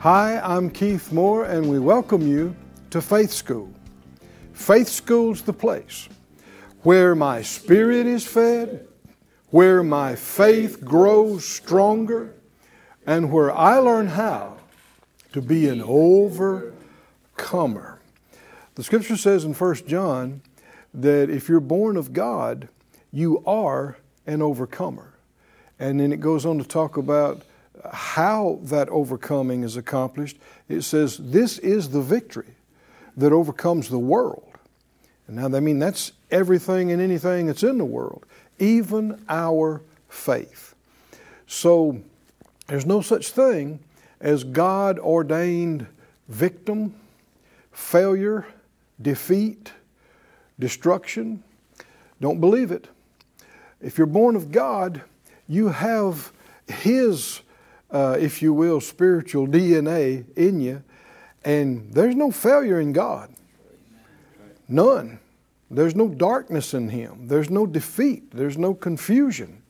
Hi, I'm Keith Moore, and we welcome you to Faith School. Faith School's the place where my spirit is fed, where my faith grows stronger, and where I learn how to be an overcomer. The scripture says in 1 John that if you're born of God, you are an overcomer. And then it goes on to talk about how that overcoming is accomplished. It says, This is the victory that overcomes the world. And now, I mean, that's everything and anything that's in the world, even our faith. So, there's no such thing as God ordained victim, failure, defeat, destruction. Don't believe it. If you're born of God, you have His, uh, if you will, spiritual DNA in you, and there's no failure in God. None. There's no darkness in Him. There's no defeat. There's no confusion.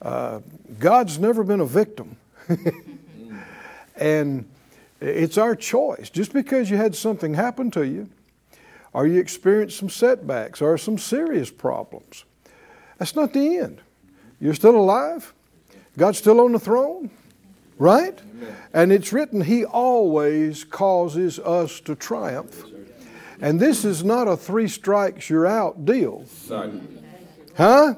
Uh, God's never been a victim. and it's our choice. Just because you had something happen to you, or you experienced some setbacks, or some serious problems, that's not the end. You're still alive. God's still on the throne, right? And it's written, He always causes us to triumph. And this is not a three strikes, you're out deal. Huh?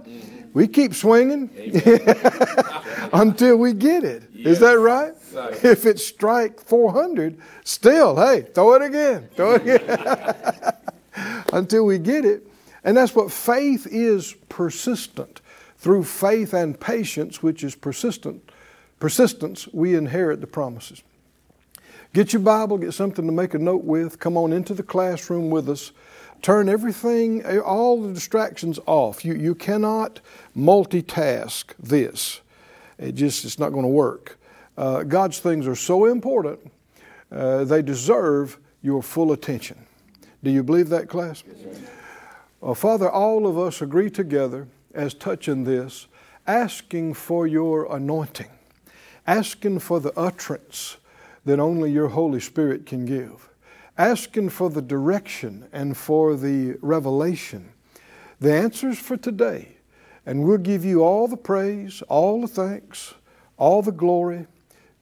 We keep swinging until we get it. Is that right? If it's strike 400, still, hey, throw it again. Throw it again. until we get it. And that's what faith is persistent. Through faith and patience, which is persistent, persistence, we inherit the promises. Get your Bible, get something to make a note with, come on into the classroom with us. Turn everything, all the distractions off. You, you cannot multitask this. It just, it's not going to work. Uh, God's things are so important, uh, they deserve your full attention. Do you believe that, class? Well, Father, all of us agree together as touching this, asking for your anointing, asking for the utterance that only your Holy Spirit can give, asking for the direction and for the revelation, the answers for today. And we'll give you all the praise, all the thanks, all the glory,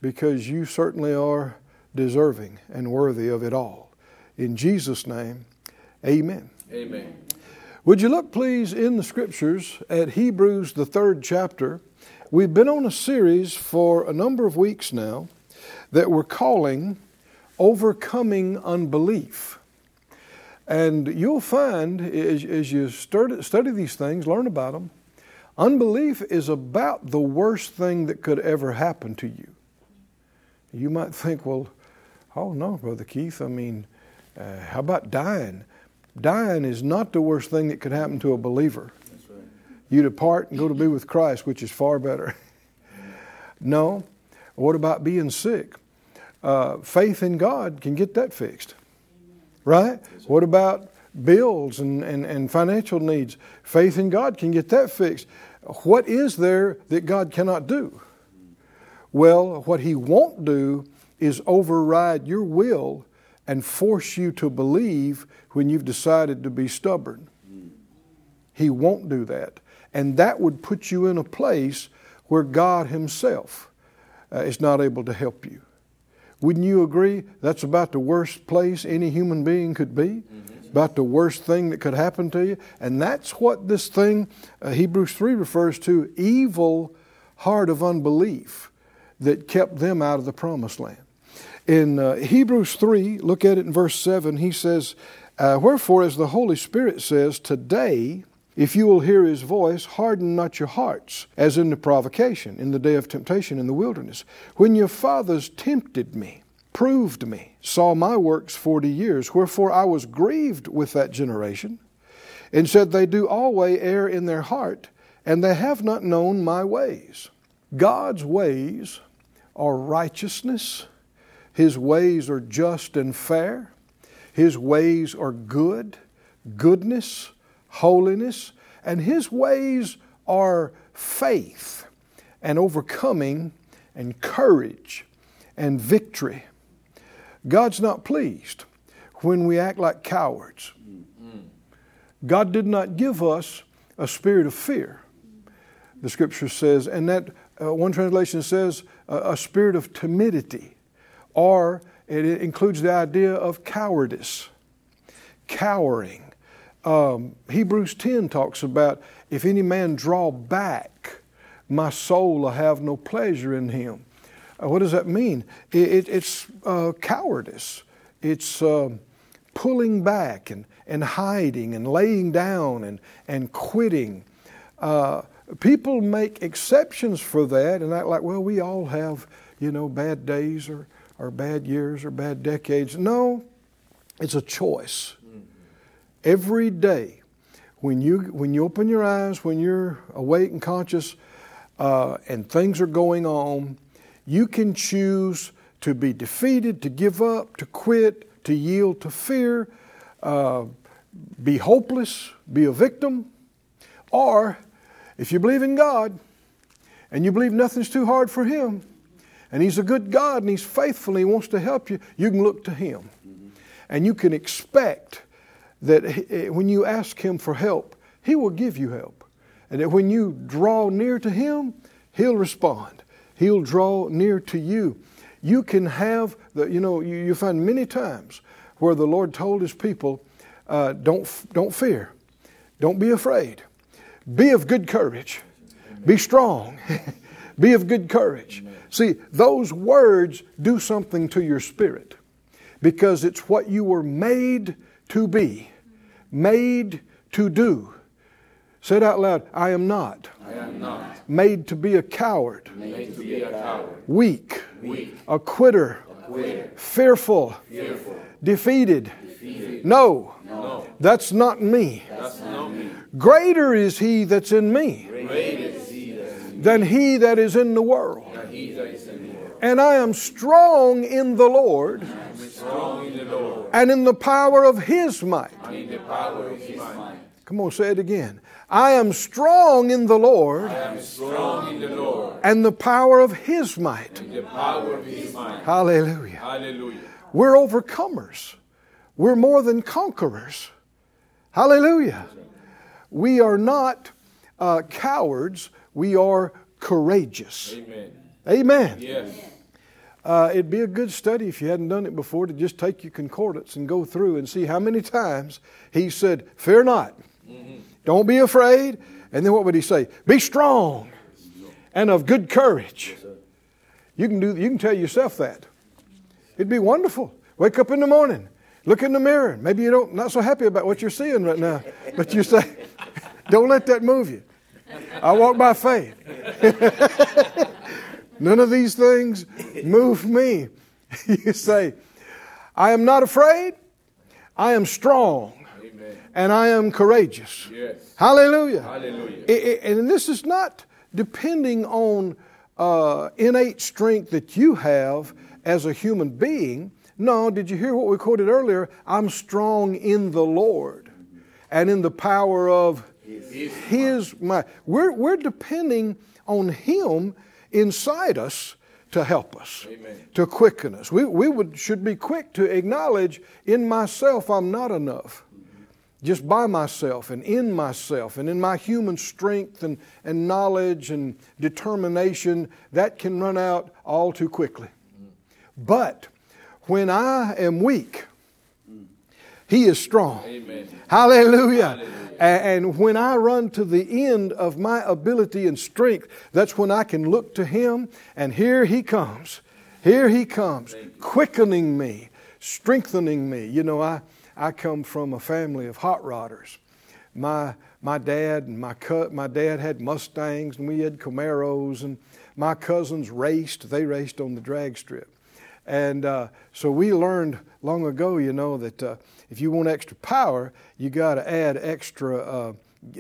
because you certainly are deserving and worthy of it all. In Jesus' name, amen. Amen. Would you look, please, in the scriptures at Hebrews, the third chapter? We've been on a series for a number of weeks now that we're calling Overcoming Unbelief. And you'll find as, as you study, these things, learn about them, unbelief is about the worst thing that could ever happen to you. You might think, well, oh no, Brother Keith, I mean, uh, how about dying? Dying is not the worst thing that could happen to a believer. You depart and go to be with Christ, which is far better. no. What about being sick? Uh, faith in God can get that fixed. Right? What about bills and, and, and financial needs? Faith in God can get that fixed. What is there that God cannot do? Well, what He won't do is override your will and force you to believe when you've decided to be stubborn. He won't do that. And that would put you in a place where God Himself uh, is not able to help you. Wouldn't you agree that's about the worst place any human being could be? Mm-hmm. About the worst thing that could happen to you? And that's what this thing, uh, Hebrews 3 refers to evil heart of unbelief that kept them out of the promised land. In uh, Hebrews 3, look at it in verse 7, he says, uh, Wherefore, as the Holy Spirit says, Today, if you will hear his voice, harden not your hearts, as in the provocation, in the day of temptation in the wilderness, when your fathers tempted me, proved me, saw my works forty years. Wherefore I was grieved with that generation, and said, They do always err in their heart, and they have not known my ways. God's ways are righteousness, His ways are just and fair, His ways are good, goodness, holiness, and His ways are faith and overcoming and courage and victory. God's not pleased when we act like cowards. God did not give us a spirit of fear, the scripture says, and that uh, one translation says a spirit of timidity, or it includes the idea of cowardice, cowering. Um, Hebrews 10 talks about if any man draw back, my soul will have no pleasure in him. Uh, what does that mean? It, it, it's uh, cowardice. It's uh, pulling back and, and hiding and laying down and, and quitting. Uh, people make exceptions for that and act like, well, we all have, you know, bad days or, or bad years or bad decades. No, it's a choice. Every day, when you, when you open your eyes, when you're awake and conscious, uh, and things are going on, you can choose to be defeated, to give up, to quit, to yield to fear, uh, be hopeless, be a victim, or if you believe in God and you believe nothing's too hard for Him, and He's a good God and He's faithful and He wants to help you, you can look to Him. And you can expect that eh, when you ask Him for help, He will give you help. And that when you draw near to Him, He'll respond. He'll draw near to you. You can have the, you know, you, you find many times where the Lord told His people, uh, don't, don't fear, don't be afraid, be of good courage, be strong, be of good courage. See, those words do something to your spirit because it's what you were made to be, made to do. Say it out loud I am not. I am not. Made to be a coward. Made to be a coward. Weak. Weak. A quitter. A quitter. Fearful. Fearful. Defeated. Defeated. No. No. That's not me. That's not me. Greater is he that's in me he that is in than he that is in the world. me, he that is in the world. And I am strong in the Lord Strong in the Lord. and in the power of his might. And in the power of his might. Come on, say it again. I am strong in the Lord I am strong in the Lord. and the power of his might. In the power of his might. Hallelujah. Hallelujah. We're overcomers. We're more than conquerors. Hallelujah. We are not uh, cowards. We are courageous. Amen. Amen. Yes. Uh, it'd be a good study if you hadn't done it before to just take your concordance and go through and see how many times he said, Fear not. Don't be afraid. And then what would he say? Be strong and of good courage. You can do you can tell yourself that. It'd be wonderful. Wake up in the morning, look in the mirror. Maybe you don't not so happy about what you're seeing right now, but you say, Don't let that move you. I walk by faith. None of these things move me. You say, I am not afraid, I am strong, Amen. and I am courageous. Yes. Hallelujah. Hallelujah. I- I- and this is not depending on uh, innate strength that you have as a human being. No, did you hear what we quoted earlier? I'm strong in the Lord and in the power of His His might. We're, we're depending on Him inside us to help us, Amen. to quicken us. We, we would, should be quick to acknowledge in myself I'm not enough just by myself and in myself and in my human strength and, and knowledge and determination, that can run out all too quickly. But when I am weak, He is strong. Amen. Hallelujah. Hallelujah. And when I run to the end of my ability and strength, that's when I can look to Him, and here He comes. Here He comes, quickening me, strengthening me. You know, I, I come from a family of hot rodders. My, my dad and my cut, my dad had Mustangs and we had Camaros and my cousins raced. They raced on the drag strip. And uh, so we learned long ago, you know, that uh, if you want extra power, you got to add extra uh,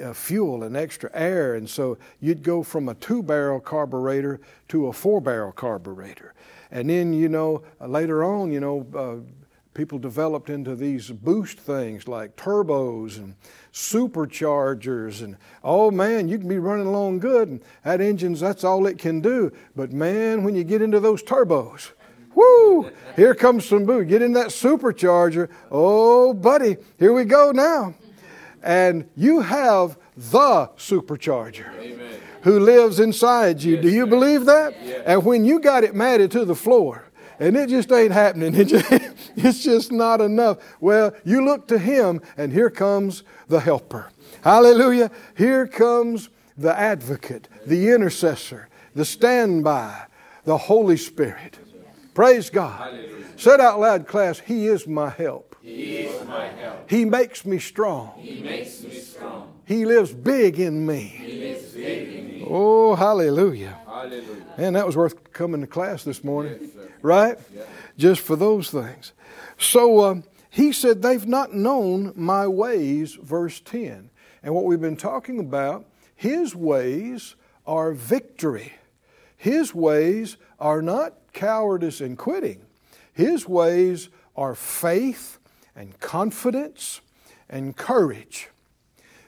uh, fuel and extra air. And so you'd go from a two barrel carburetor to a four barrel carburetor. And then, you know, later on, you know, uh, people developed into these boost things like turbos and superchargers and oh man you can be running along good and that engine's that's all it can do but man when you get into those turbos whoo here comes some boo get in that supercharger oh buddy here we go now and you have the supercharger Amen. who lives inside you Yes, do you sir. believe that Yes. and when you got it matted to the floor and it just ain't happening. It just, it's just not enough. Well, you look to Him, and here comes the helper. Hallelujah. Here comes the advocate, the intercessor, the standby, the Holy Spirit. Praise God. Hallelujah. Said out loud, class, He is my help. He is my help. He makes me strong. He makes me strong. He lives big in me. He lives big in me. Oh, hallelujah. Hallelujah. Man, that was worth coming to class this morning, Yes, right? Yeah. Just for those things. So um, he said, They've not known my ways, verse 10. And what we've been talking about, his ways are victory. His ways are not cowardice and quitting. His ways are faith and confidence and courage.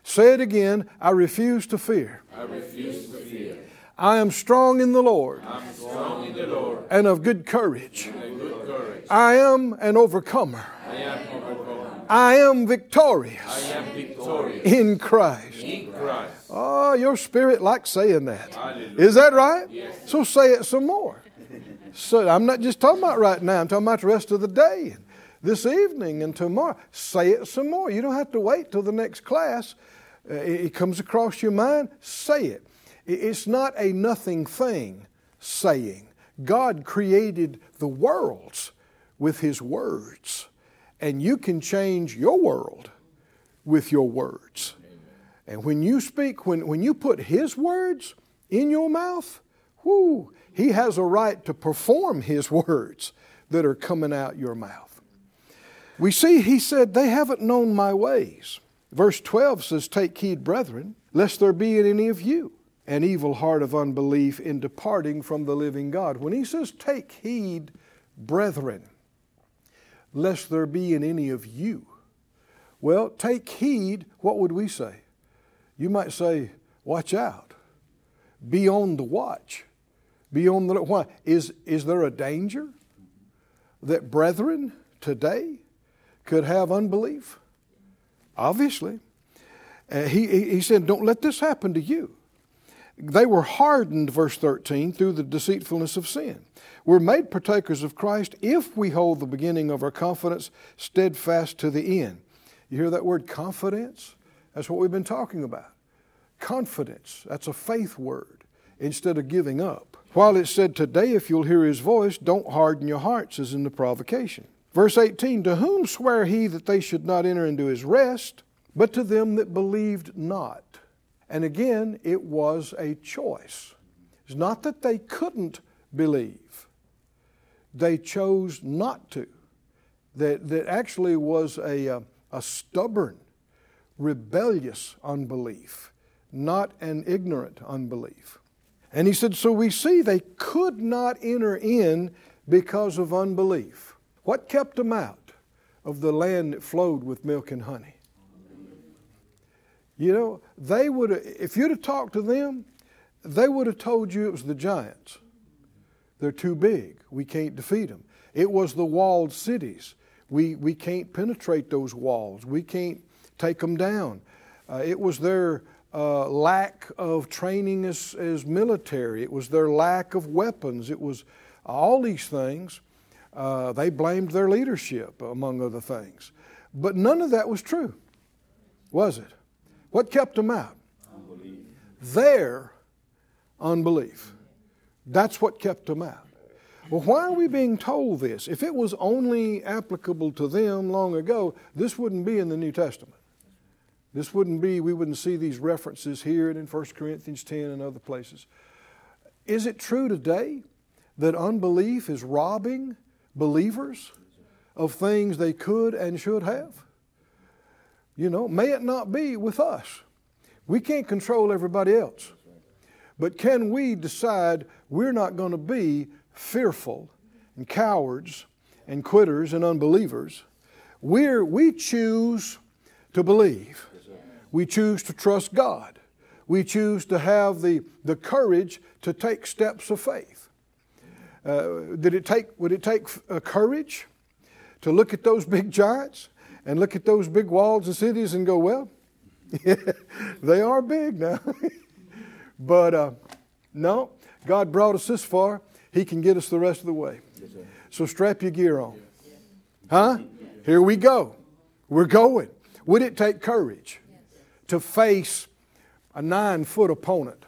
Say it again I refuse to fear. I refuse to fear. I am strong in the Lord I'm strong in the Lord and of good courage. and of good courage. I am an overcomer. I am overcome. I am victorious I am victorious in Christ. in Christ. Oh, your spirit likes saying that. Hallelujah. Is that right? Yes. So say it some more. So I'm not just talking about right now, I'm talking about the rest of the day, this evening and tomorrow. Say it some more. You don't have to wait till the next class. Uh, it it comes across your mind, say it. I- It's not a nothing thing saying. God created the worlds with His words, and you can change your world with your words. Amen. And when you speak, when, when you put His words in your mouth, whoo, He has a right to perform His words that are coming out your mouth. We see He said, They haven't known my ways. Verse 12 says, Take heed, brethren, lest there be in any of you an evil heart of unbelief in departing from the living God. When He says, Take heed, brethren, lest there be in any of you. Well, take heed, what would we say? You might say, watch out. Be on the watch. Be on the why? Is is there a danger that brethren today could have unbelief? Obviously. Uh, he, he said, Don't let this happen to you. They were hardened, verse 13, through the deceitfulness of sin. We're made partakers of Christ if we hold the beginning of our confidence steadfast to the end. You hear that word confidence? That's what we've been talking about. Confidence, that's a faith word instead of giving up. While it said, Today, if you'll hear his voice, don't harden your hearts, as in the provocation. Verse 18 To whom sware he that they should not enter into his rest, but to them that believed not? And again, it was a choice. It's not that they couldn't believe, they chose not to. That, that actually was a, uh, a stubborn, rebellious unbelief, not an ignorant unbelief. And he said, So we see they could not enter in because of unbelief. What kept them out of the land that flowed with milk and honey? You know, they would if you'd have talked to them, they would have told you it was the giants. They're too big. We can't defeat them. It was the walled cities. We, we can't penetrate those walls. We can't take them down. Uh, it was their uh, lack of training as, as military. It was their lack of weapons. It was all these things. Uh, they blamed their leadership, among other things. But none of that was true, was it? What kept them out? Unbelief. Their unbelief. That's what kept them out. Well, why are we being told this? If it was only applicable to them long ago, this wouldn't be in the New Testament. This wouldn't be, we wouldn't see these references here and in 1 Corinthians 10 and other places. Is it true today that unbelief is robbing believers of things they could and should have? You know, may it not be with us. We can't control everybody else. But can we decide we're not going to be fearful and cowards and quitters and unbelievers? We're, we choose to believe. We choose to trust God. We choose to have the, the courage to take steps of faith. Uh, did it take, would it take uh, courage to look at those big giants and look at those big walls and cities and go, well, they are big now. but uh, no, God brought us this far. He can get us the rest of the way. So strap your gear on. Huh? Here we go. We're going. Would it take courage to face a nine foot opponent?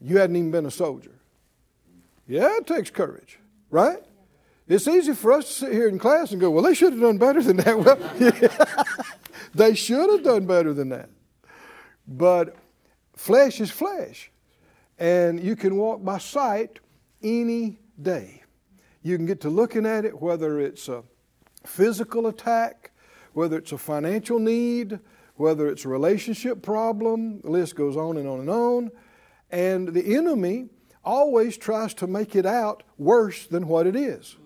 You hadn't even been a soldier. Yeah, it takes courage, right? It's easy for us to sit here in class and go, well, they should have done better than that. Well, yeah, they should have done better than that. But flesh is flesh. And you can walk by sight any day. You can get to looking at it, whether it's a physical attack, whether it's a financial need, whether it's a relationship problem, the list goes on and on and on. And the enemy always tries to make it out worse than what it is.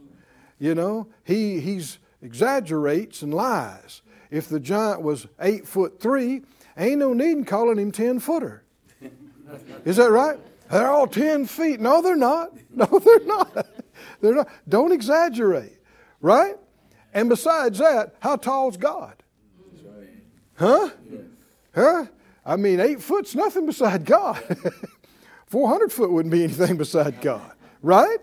You know, he he's exaggerates and lies. If the giant was eight foot three, ain't no need in calling him ten footer. Is that right? They're all ten feet. No, they're not. No, they're not. They're not. Don't exaggerate, right? And besides that, how tall's God? Huh? Huh? I mean, eight foot's nothing beside God. 400 foot wouldn't be anything beside God, right?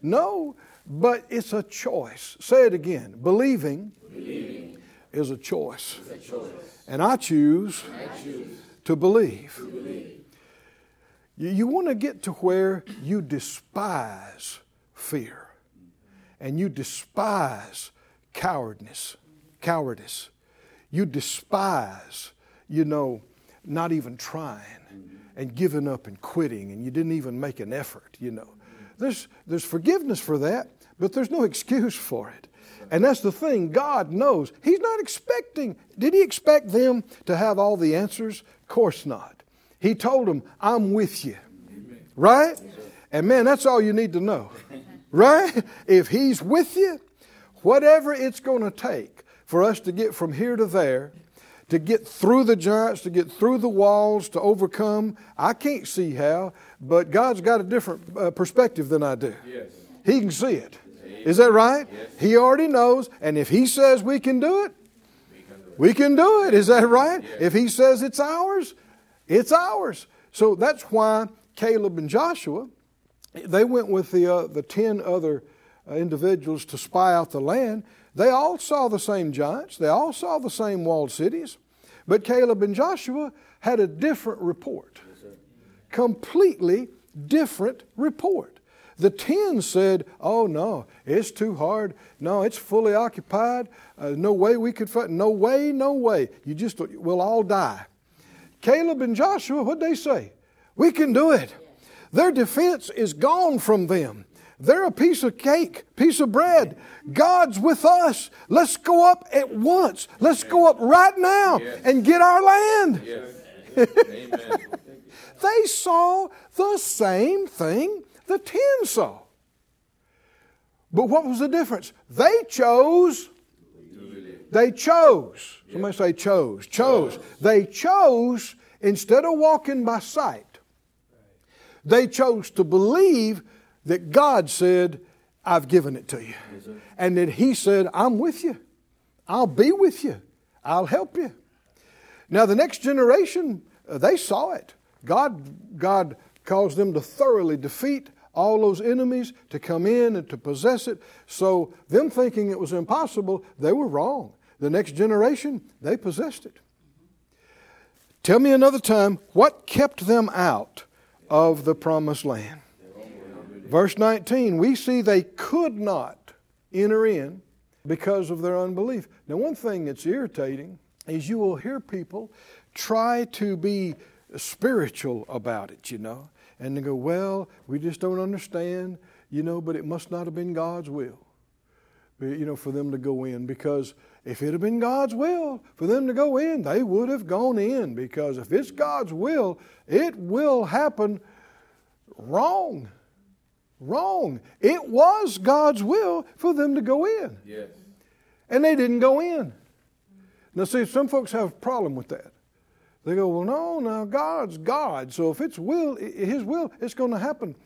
No, but it's a choice. Say it again. Believing, Believing is a choice. A choice. And I choose, I choose to, believe. to believe. You, you want to get to where you despise fear and you despise cowardness, cowardice. You despise, you know, not even trying and giving up and quitting, and you didn't even make an effort, you know. There's, there's forgiveness for that, but there's no excuse for it. And that's the thing, God knows. He's not expecting, did He expect them to have all the answers? Of course not. He told them, I'm with you. Right? And man, that's all you need to know. Right? If He's with you, whatever it's going to take for us to get from here to there, to get through the giants, to get through the walls, to overcome. I can't see how, but God's got a different uh, perspective than I do. Yes. He can see it. Is that right? Yes. He already knows, and if He says we can do it, we can do it. Is that right? Yes. If He says it's ours, it's ours. So that's why Caleb and Joshua, they went with the, uh, the 10 other uh, individuals to spy out the land. They all saw the same giants, they all saw the same walled cities, but Caleb and Joshua had a different report. Completely different report. The ten said, Oh, no, it's too hard. No, it's fully occupied. Uh, no way we could fight. No way, no way. You just, we'll all die. Caleb and Joshua, what'd they say? We can do it. Their defense is gone from them. They're a piece of cake, piece of bread. God's with us. Let's go up at once. Let's go up right now and get our land. they saw the same thing the ten saw. But what was the difference? They chose. They chose. Somebody say chose. Chose. They chose instead of walking by sight. They chose to believe that God said, I've given it to you. and that He said, I'm with you. I'll be with you. I'll help you. Now, the next generation, uh, they saw it. God, God caused them to thoroughly defeat all those enemies, to come in and to possess it. So, them thinking it was impossible, they were wrong. The next generation, they possessed it. Tell me another time what kept them out of the promised land. Verse 19, we see they could not enter in because of their unbelief. Now, one thing that's irritating is you will hear people try to be spiritual about it, you know, and they go, Well, we just don't understand, you know, but it must not have been God's will. you know, for them to go in because if it had been God's will for them to go in, they would have gone in because if it's God's will, it will happen wrong. Wrong. It was God's will for them to go in. Yes. And they didn't go in. Now, see, some folks have a problem with that. They go, well, no, no, God's God. So if it's will, His will, it's going to happen.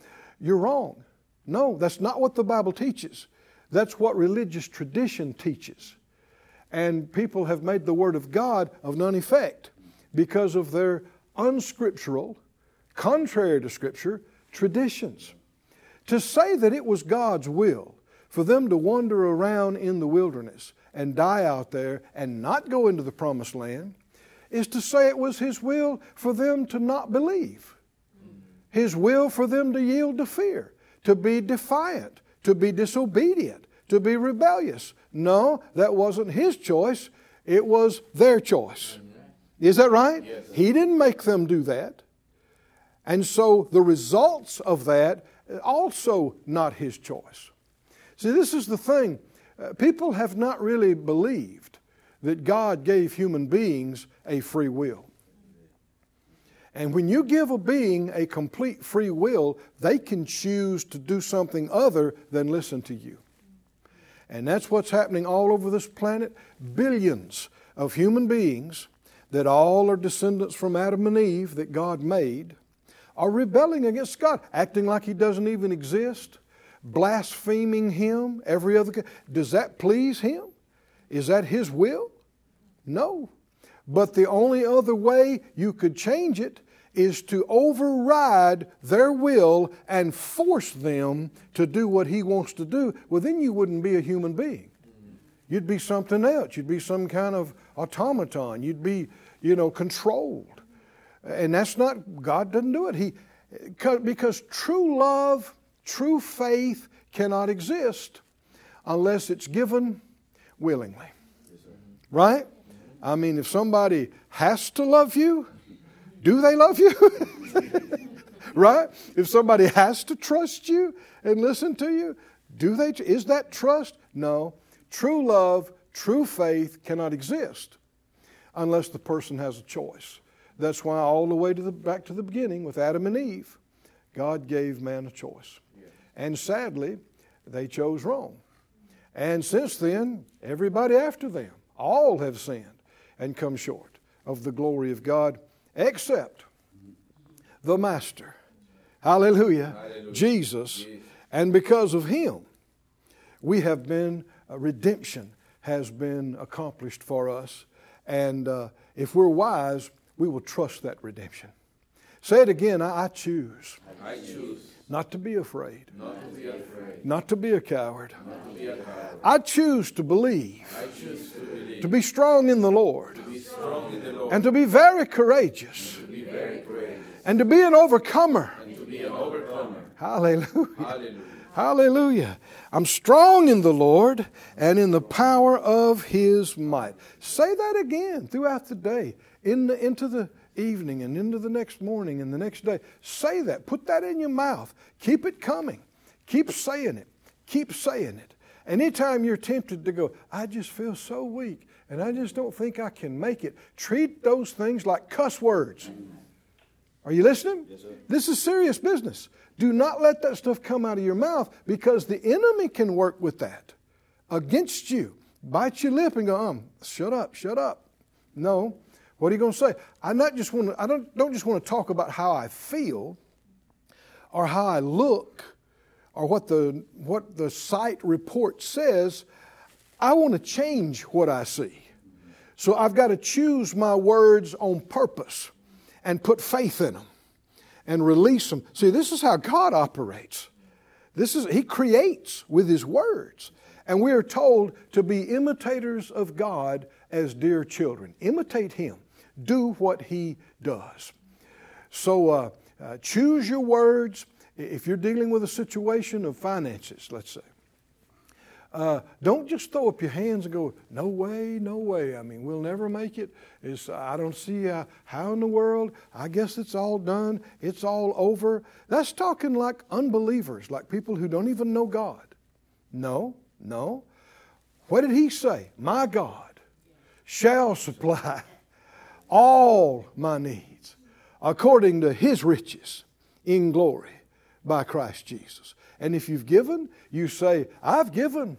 You're wrong. No, that's not what the Bible teaches. That's what religious tradition teaches. And people have made the Word of God of none effect because of their unscriptural, contrary to Scripture, traditions. To say that it was God's will for them to wander around in the wilderness and die out there and not go into the promised land is to say it was His will for them to not believe, His will for them to yield to fear, to be defiant, to be disobedient, to be rebellious. No, that wasn't His choice, it was their choice. Is that right? Yes. He didn't make them do that. And so the results of that also not his choice. See, this is the thing. Uh, people have not really believed that God gave human beings a free will. And when you give a being a complete free will, they can choose to do something other than listen to you. And that's what's happening all over this planet. Billions of human beings that all are descendants from Adam and Eve that God made are rebelling against God, acting like He doesn't even exist, blaspheming Him, every other. Does that please Him? Is that His will? No. But the only other way you could change it is to override their will and force them to do what He wants to do. Well, then you wouldn't be a human being. You'd be something else. You'd be some kind of automaton. You'd be, you know, controlled. And that's not, God doesn't do it. He, because true love, true faith cannot exist unless it's given willingly. Right? I mean, if somebody has to love you, do they love you? right? If somebody has to trust you and listen to you, do they? Is that trust? No. True love, true faith cannot exist unless the person has a choice. That's why all the way to the back to the beginning with Adam and Eve, God gave man a choice. And sadly, they chose wrong. And since then, everybody after them, all have sinned and come short of the glory of God, except the Master. Hallelujah. Hallelujah. Jesus. Yes. And because of Him, we have been, uh, redemption has been accomplished for us. And uh, if we're wise, we will trust that redemption. Say it again I, choose I choose not to be afraid, not to be afraid, not to be a coward. not to be a coward. I choose to believe, I choose to believe, to be strong in the Lord, be strong in the Lord, and to be very courageous, to be very courageous, and to be an overcomer. and to be an overcomer. Hallelujah. Hallelujah. Hallelujah. I'm strong in the Lord and in the power of his might. Say that again throughout the day, in the, into the evening and into the next morning and the next day. Say that. Put that in your mouth. Keep it coming. Keep saying it. Keep saying it. Anytime you're tempted to go, I just feel so weak and I just don't think I can make it, treat those things like cuss words. Are you listening? Yes, sir. This is serious business. Do not let that stuff come out of your mouth because the enemy can work with that against you. Bite your lip and go, um, shut up, shut up. No. What are you going to say? I not just want to, I don't, don't just want to talk about how I feel or how I look or what the what the sight report says. I want to change what I see. So I've got to choose my words on purpose and put faith in them and release them. See, this is how God operates. This is He creates with His words. And we are told to be imitators of God as dear children. Imitate Him. Do what He does. So uh, uh, choose your words. If you're dealing with a situation of finances, let's say, uh, don't just throw up your hands and go, no way, no way. I mean, we'll never make it. It's, I don't see uh, how in the world. I guess it's all done. It's all over. That's talking like unbelievers, like people who don't even know God. No, no. What did he say? My God shall supply all my needs according to his riches in glory by Christ Jesus. And if you've given, you say, I've given,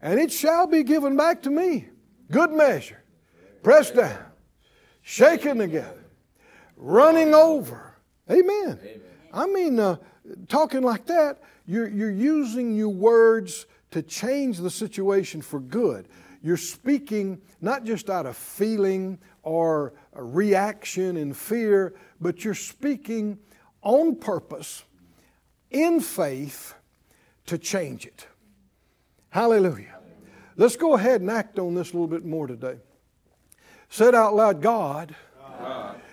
and it shall be given back to me. Good measure, pressed down, shaken together, running over. Amen. I mean, uh, talking like that, you're, you're using your words to change the situation for good. You're speaking not just out of feeling or a reaction and fear, but you're speaking on purpose, in faith, to change it. Hallelujah. Let's go ahead and act on this a little bit more today. Said out loud, God,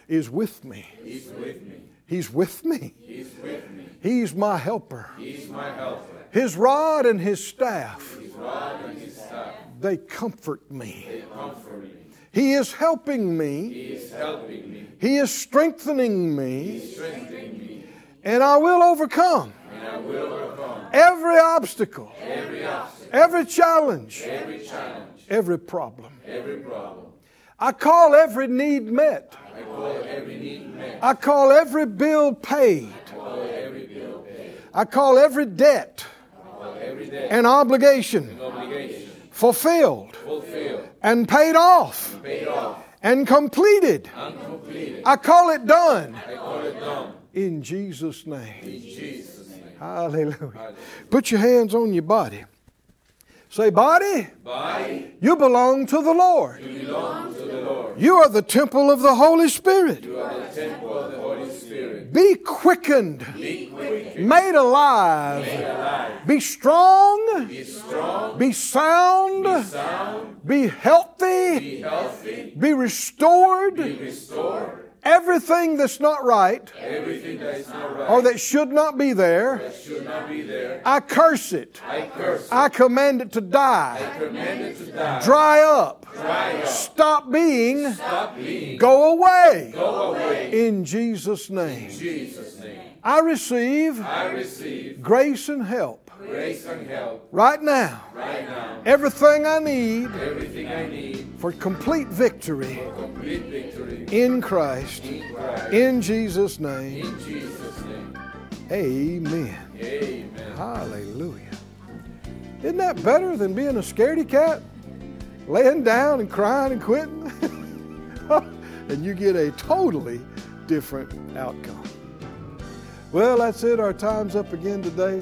is with me. He's with me. He's with me. He's with me. He's my helper. He's my helper. His rod and his staff, His rod and his staff, they comfort me. they comfort me. He is helping me. He is helping me, He is strengthening me. strengthening me, And I will overcome and I will overcome every obstacle, every obstacle, every challenge, every challenge, every problem. every problem. I call every need met. I call every need met. I call every bill paid. I call every bill paid. I call every debt I call every day and obligation obligation fulfilled fulfilled, and paid off paid off, and completed. I call it done I call it done. in Jesus' name. In Jesus' name. Hallelujah. Put your hands on your body. Say, body, Body, you belong to the Lord. you belong to the Lord. You are the temple of the Holy Spirit. You are the temple of the Holy Spirit. Be quickened, Be quick, made alive, alive, be strong, be strong, be sound, sound, be healthy, be healthy, be restored. be restored. Everything that's not right Everything that is not right, or that should not be there, that should not be there, I curse it. I curse it. I command it to die, I command it to die. dry up, Dry up. stop being, Stop being. go away Go away. in Jesus' name. In Jesus' name. I receive I receive grace and help grace and help right now. right now. Everything I need Everything I need for complete victory for complete victory in Christ. in Christ. In Jesus' name, In Jesus' name. amen. Amen. Hallelujah. Isn't that better than being a scaredy cat? Laying down and crying and quitting? and you get a totally different outcome. Well, that's it. Our time's up again today.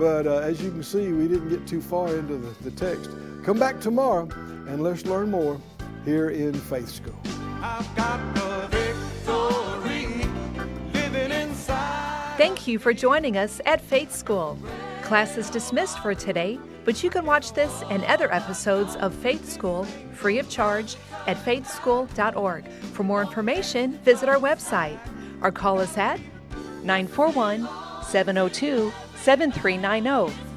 But uh, as you can see, we didn't get too far into the, the text. Come back tomorrow and let's learn more here in Faith School. I've got the victory living inside. Thank you for joining us at Faith School. Class is dismissed for today, but you can watch this and other episodes of Faith School free of charge at faithschool.org. For more information, visit our website or call us at 941 702 7390.